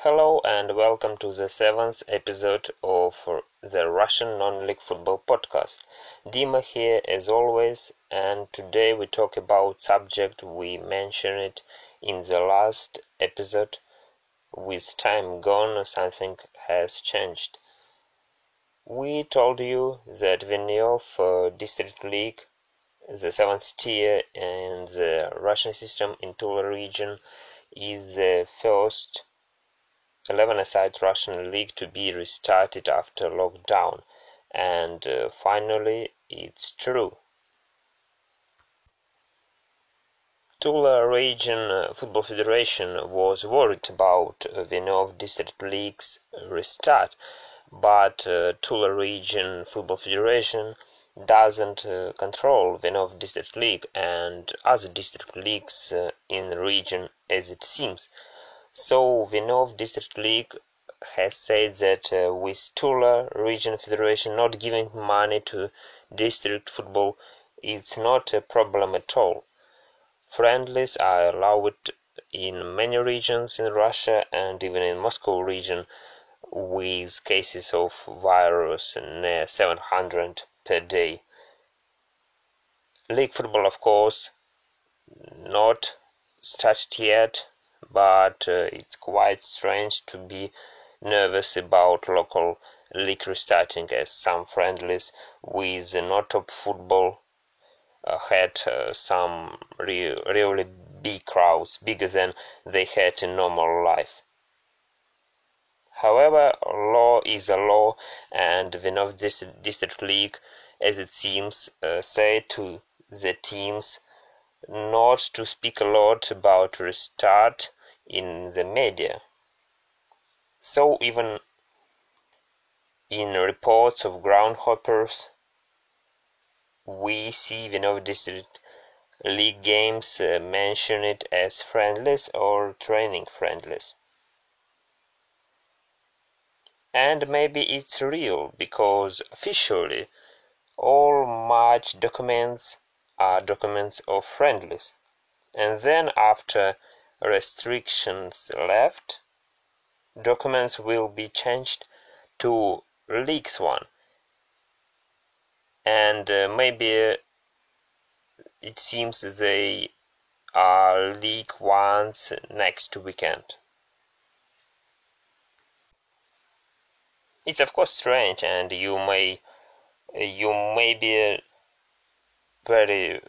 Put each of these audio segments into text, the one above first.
Hello and welcome to the seventh episode of the Russian Non-League Football Podcast. Dima here as always, and today we talk about subject we mentioned in the last episode. With time gone, something has changed. We told you that Vinnyov uh, District League, the seventh tier in the Russian system in Tula region, is the first 11-a-side Russian league to be restarted after lockdown, and uh, finally it's true. Tula Region Football Federation was worried about uh, Vinov District League's restart but uh, Tula Region Football Federation doesn't uh, control Vinov District League and other district leagues uh, in the region as it seems. So Vinov District League has said that uh, with Tula Region Federation not giving money to district football, it's not a problem at all. Friendlies are allowed in many regions in Russia and even in Moscow region with cases of virus near 700 per day. League football, of course, not started yet, but uh, it's quite strange to be nervous about local league restarting as some friendlies with not top football uh, had uh, some re- really big crowds, bigger than they had in normal life. However, law is a law, and Vinov District League, as it seems, uh, to the teams not to speak a lot about restart in the media. So even in reports of groundhoppers, we see Vinov District League games uh, mentioned as friendlies or training friendlies and maybe it's real because officially all match documents are documents of friendlies and then after restrictions left documents will be changed to leaks one. And uh, maybe it seems they are leak ones next weekend. It's of course strange, and you may you may be very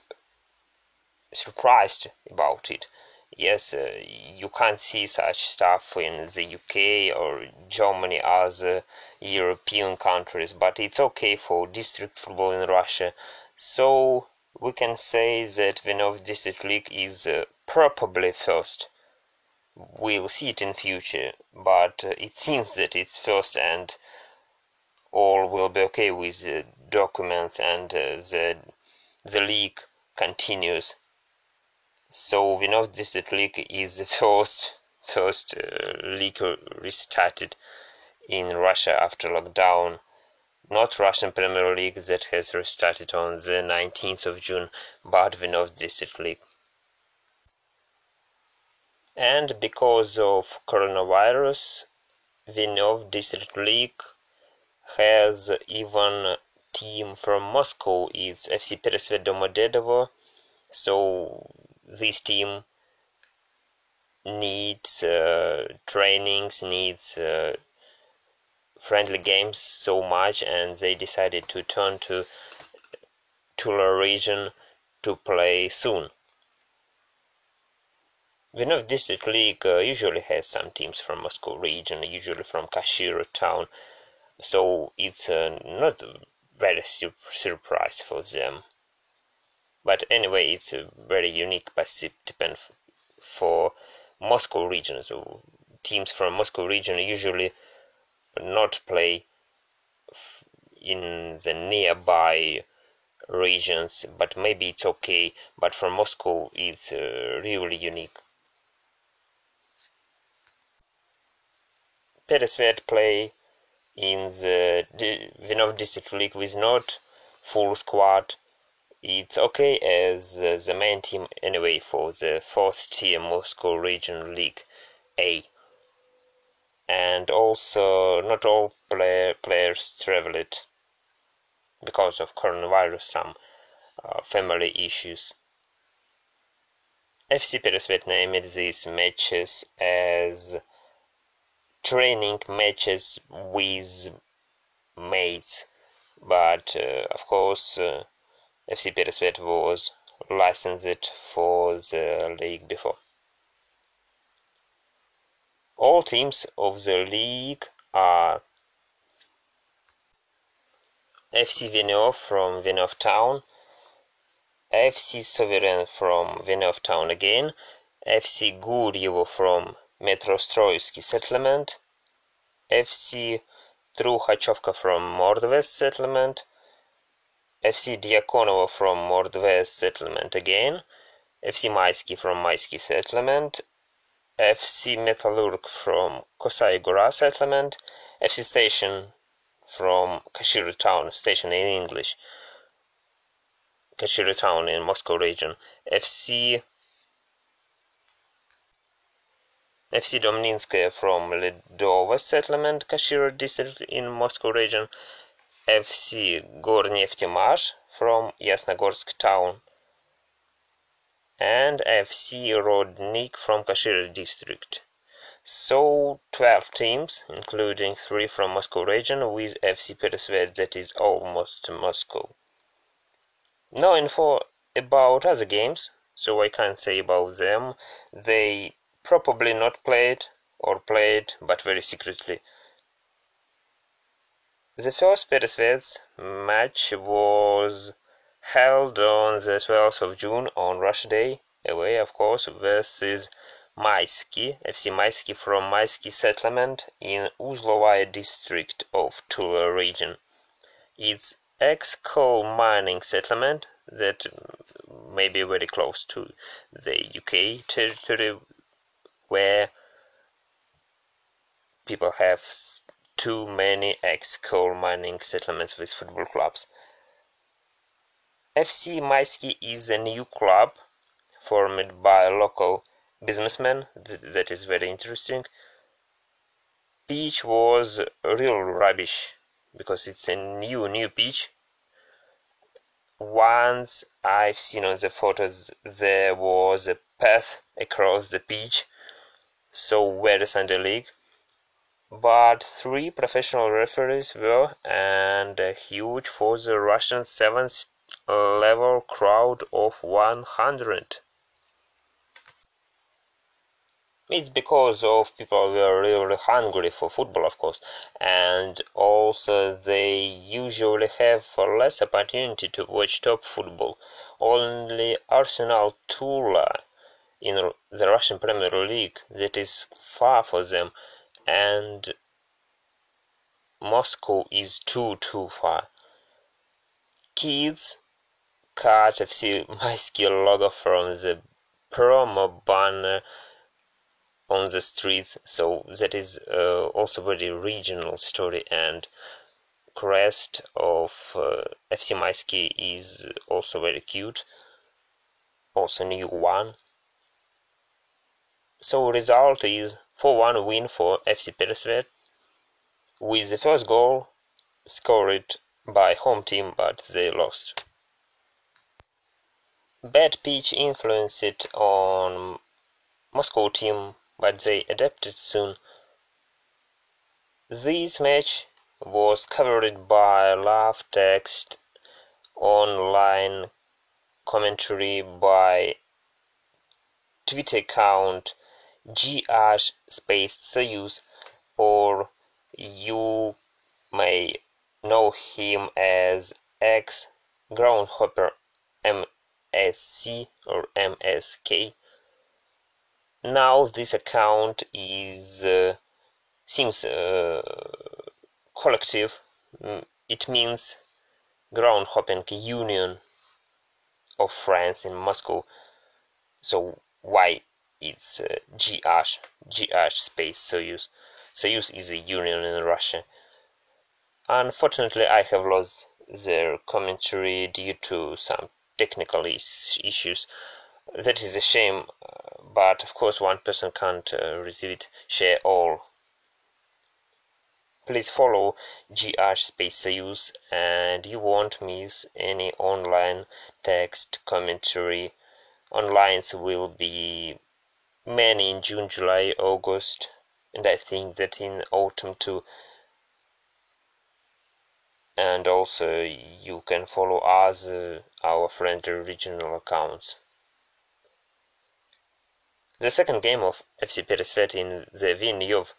surprised about it. Yes, uh, you can't see such stuff in the UK or Germany, other European countries, but it's okay for district football in Russia. So we can say that Vinov District League is uh, probably first we'll see it in future but uh, it seems that it's first and all will be okay with the documents and uh, the the leak continues. So we know this leak is the first first uh, leak restarted in Russia after lockdown. Not Russian Premier League that has restarted on the 19th of June but Vinov District League and because of coronavirus Vinov District League has even team from Moscow is FC Peresvet Domodedovo so this team needs uh, trainings needs uh, friendly games so much and they decided to turn to Tula region to play soon. Vinov District League uh, usually has some teams from Moscow region, usually from Kashira town, so it's uh, not very sur- surprise for them. But anyway, it's a very unique participant for Moscow region. So teams from Moscow region usually not play in the nearby regions, but maybe it's okay. But for Moscow, it's uh, really unique. Peresvet play in the Vinov District League with not full squad. It's okay as the main team anyway for the first tier Moscow Region League A. and also not all play, players traveled because of coronavirus, some uh, family issues. FC Peresvet named these matches as training matches with mates, but uh, of course uh, FC Peresvet was licensed for the league before. All teams of the league are FC Venov from Venov Town, FC Sovereign from Venov Town again, FC Guryevo from Metrostroyski settlement, FC Truhachovka from Mordvest settlement, FC Diakonovo from Mordvest settlement again, FC Maisky from Maisky settlement, FC Metallurg from Kosaya Gora settlement, FC Station from Kashira town, station in English, Kashira town in Moscow region, FC FC Domninskaya from Ledova settlement, Kashira district in Moscow region, FC Gorneftimash from Yasnogorsk town, and FC Rodnik from Kashira district. So 12 teams, including 3 from Moscow region with FC Peresvet that is almost Moscow. No info about other games, so I can't say about them. They probably not played or played but very secretly. The first Peresvets match was held on the 12th of June on Russia Day, away of course, versus Maisky, FC Maisky from Maisky settlement in Uzlovaya district of Tula region. It's ex-coal mining settlement that may be very close to the UK territory where people have too many ex-coal mining settlements with football clubs. FC Maisky is a new club formed by a local businessmen. that is very interesting. Pitch was real rubbish because it's a new new pitch once I've seen on the photos there was a path across the pitch so where the Sunday League but three professional referees were and a huge for the Russian seventh level crowd of 100 it's because of people were really hungry for football, of course, and also they usually have less opportunity to watch top football. Only Arsenal Tula in the Russian Premier League that is far for them, and Moscow is too too far. Kids cut FC Maisky logo from the promo banner on the streets so that is uh, also very regional story and crest of uh, FC Maisky is also very cute also new one so result is 4-1 win for FC Peresvet with the first goal scored by home team but they lost bad pitch influenced on Moscow team but they adapted soon. This match was covered by live text online commentary by Twitter account GH Space Soyuz or you may know him as X Groundhopper MSC or MSK now this account is uh, seems uh, collective. Mm, it means ground hopping union of France in Moscow. So why it's uh, GH GH space Soyuz. Soyuz is a union in Russia unfortunately I have lost their commentary due to some technical is issues. That is a shame but of course one person can't uh, receive it. Share all. Please follow GH Space Soyuz and you won't miss any online text commentary. Onlines will be many in June, July, August, and I think that in autumn too. And also, you can follow us, uh, our friendly regional accounts. The second game of FC Peresvet in the Vinnyov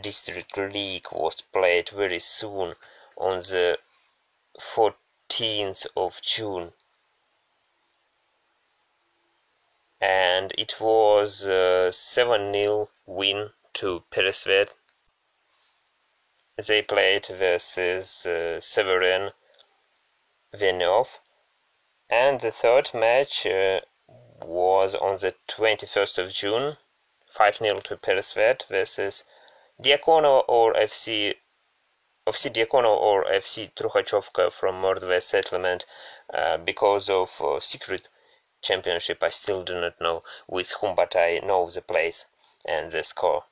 District League was played very soon on the 14th of June. And it was a 7 0 win to Peresvet. They played versus uh, Severin Vinnyov. And the third match uh, was on the 21st of June, 5 0 to Peresvet versus Diakono or FC FC Diakono or FC Trukhachovka from Mordvest settlement uh, because of uh, secret championship. I still do not know with whom, but I know the place and the score.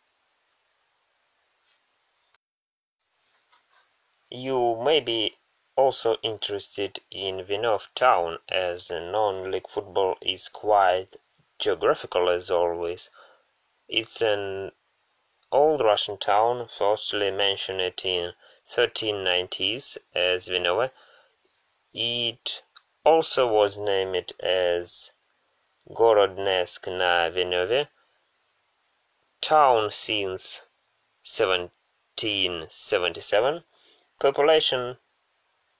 You may be also interested in Vinov town as non-league football is quite geographical as always. It's an old Russian town, firstly mentioned in 1390s as Vinova. It also was named as Gorodnesk na Vinove. Town since 1777. Population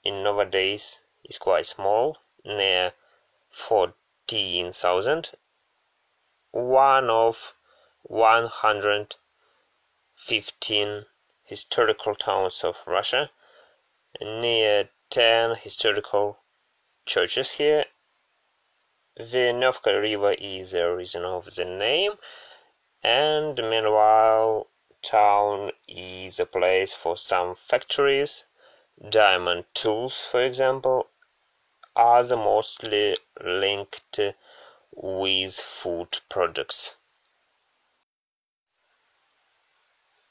in nowadays is quite small, near 14,000, one of 115 historical towns of Russia, near 10 historical churches here. The Novka River is the reason of the name, and meanwhile, town is a place for some factories Diamond tools, for example, are the mostly linked with food products.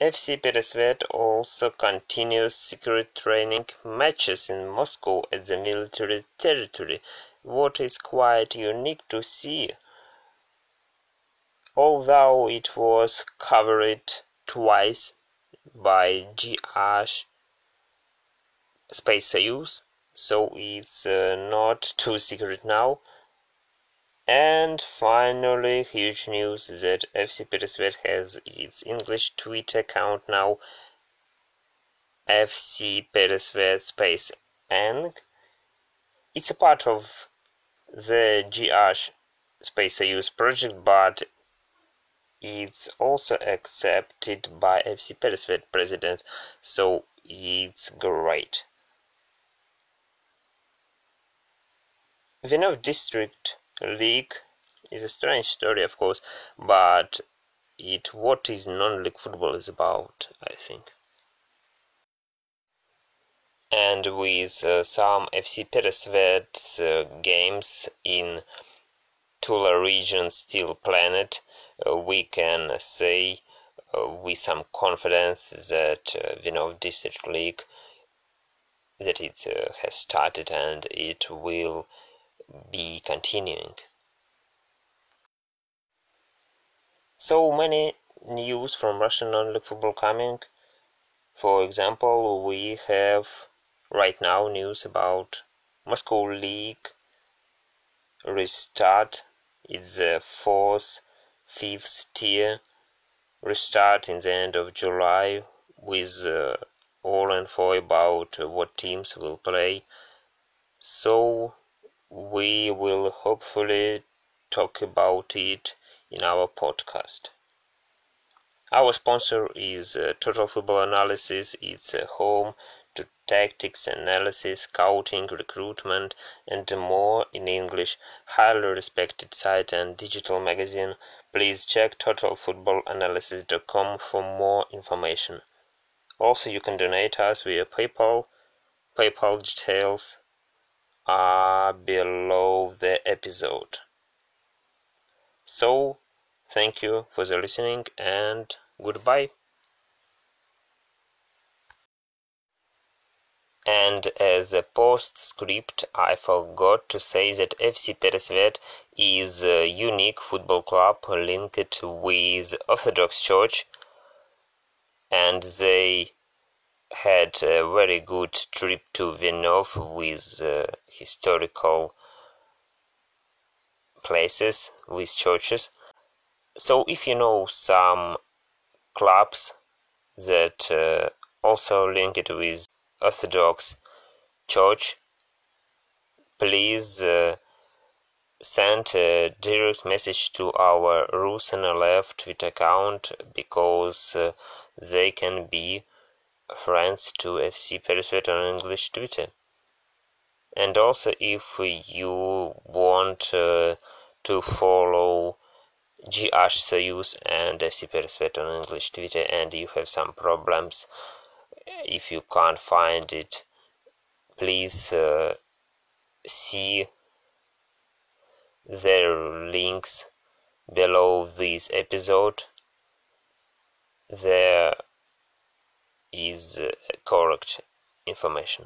FC Peresvet also continues secret training matches in Moscow at the military territory, what is quite unique to see. Although it was covered twice by GH Space Soyuz, so it's uh, not too secret now. And finally, huge news that FC Peresvet has its English Twitter account now. FC Peresvet Space and it's a part of the GH Space Soyuz project, but it's also accepted by FC Peresvet president, so it's great. Vinov District League is a strange story, of course, but it what is non-league football is about, I think. And with uh, some FC Peresvet uh, games in Tula region still planet, uh, we can say uh, with some confidence that uh, Vinov District League that it uh, has started and it will be continuing. So many news from Russian non-league football coming. For example, we have right now news about Moscow League restart. It's the fourth, fifth tier restart in the end of July with uh, all info about what teams will play. So we will hopefully talk about it in our podcast. Our sponsor is uh, Total Football Analysis. It's a home to tactics analysis, scouting, recruitment, and more in English. Highly respected site and digital magazine. Please check totalfootballanalysis.com for more information. Also, you can donate us via PayPal. PayPal details are below the episode. So, thank you for the listening and goodbye. And as a postscript, I forgot to say that FC Peresvet is a unique football club linked with Orthodox Church, and they had a very good trip to Vinov with uh, historical places with churches. So if you know some clubs that uh, also linked with Orthodox Church, please uh, send a direct message to our RusNLF Twitter account because uh, they can be friends to FC Peresvet on English Twitter. And also, if you want uh, to follow GH Soyuz and FC Peresvet on English Twitter and you have some problems, if you can't find it, please uh, see their links below this episode. There is uh, correct information.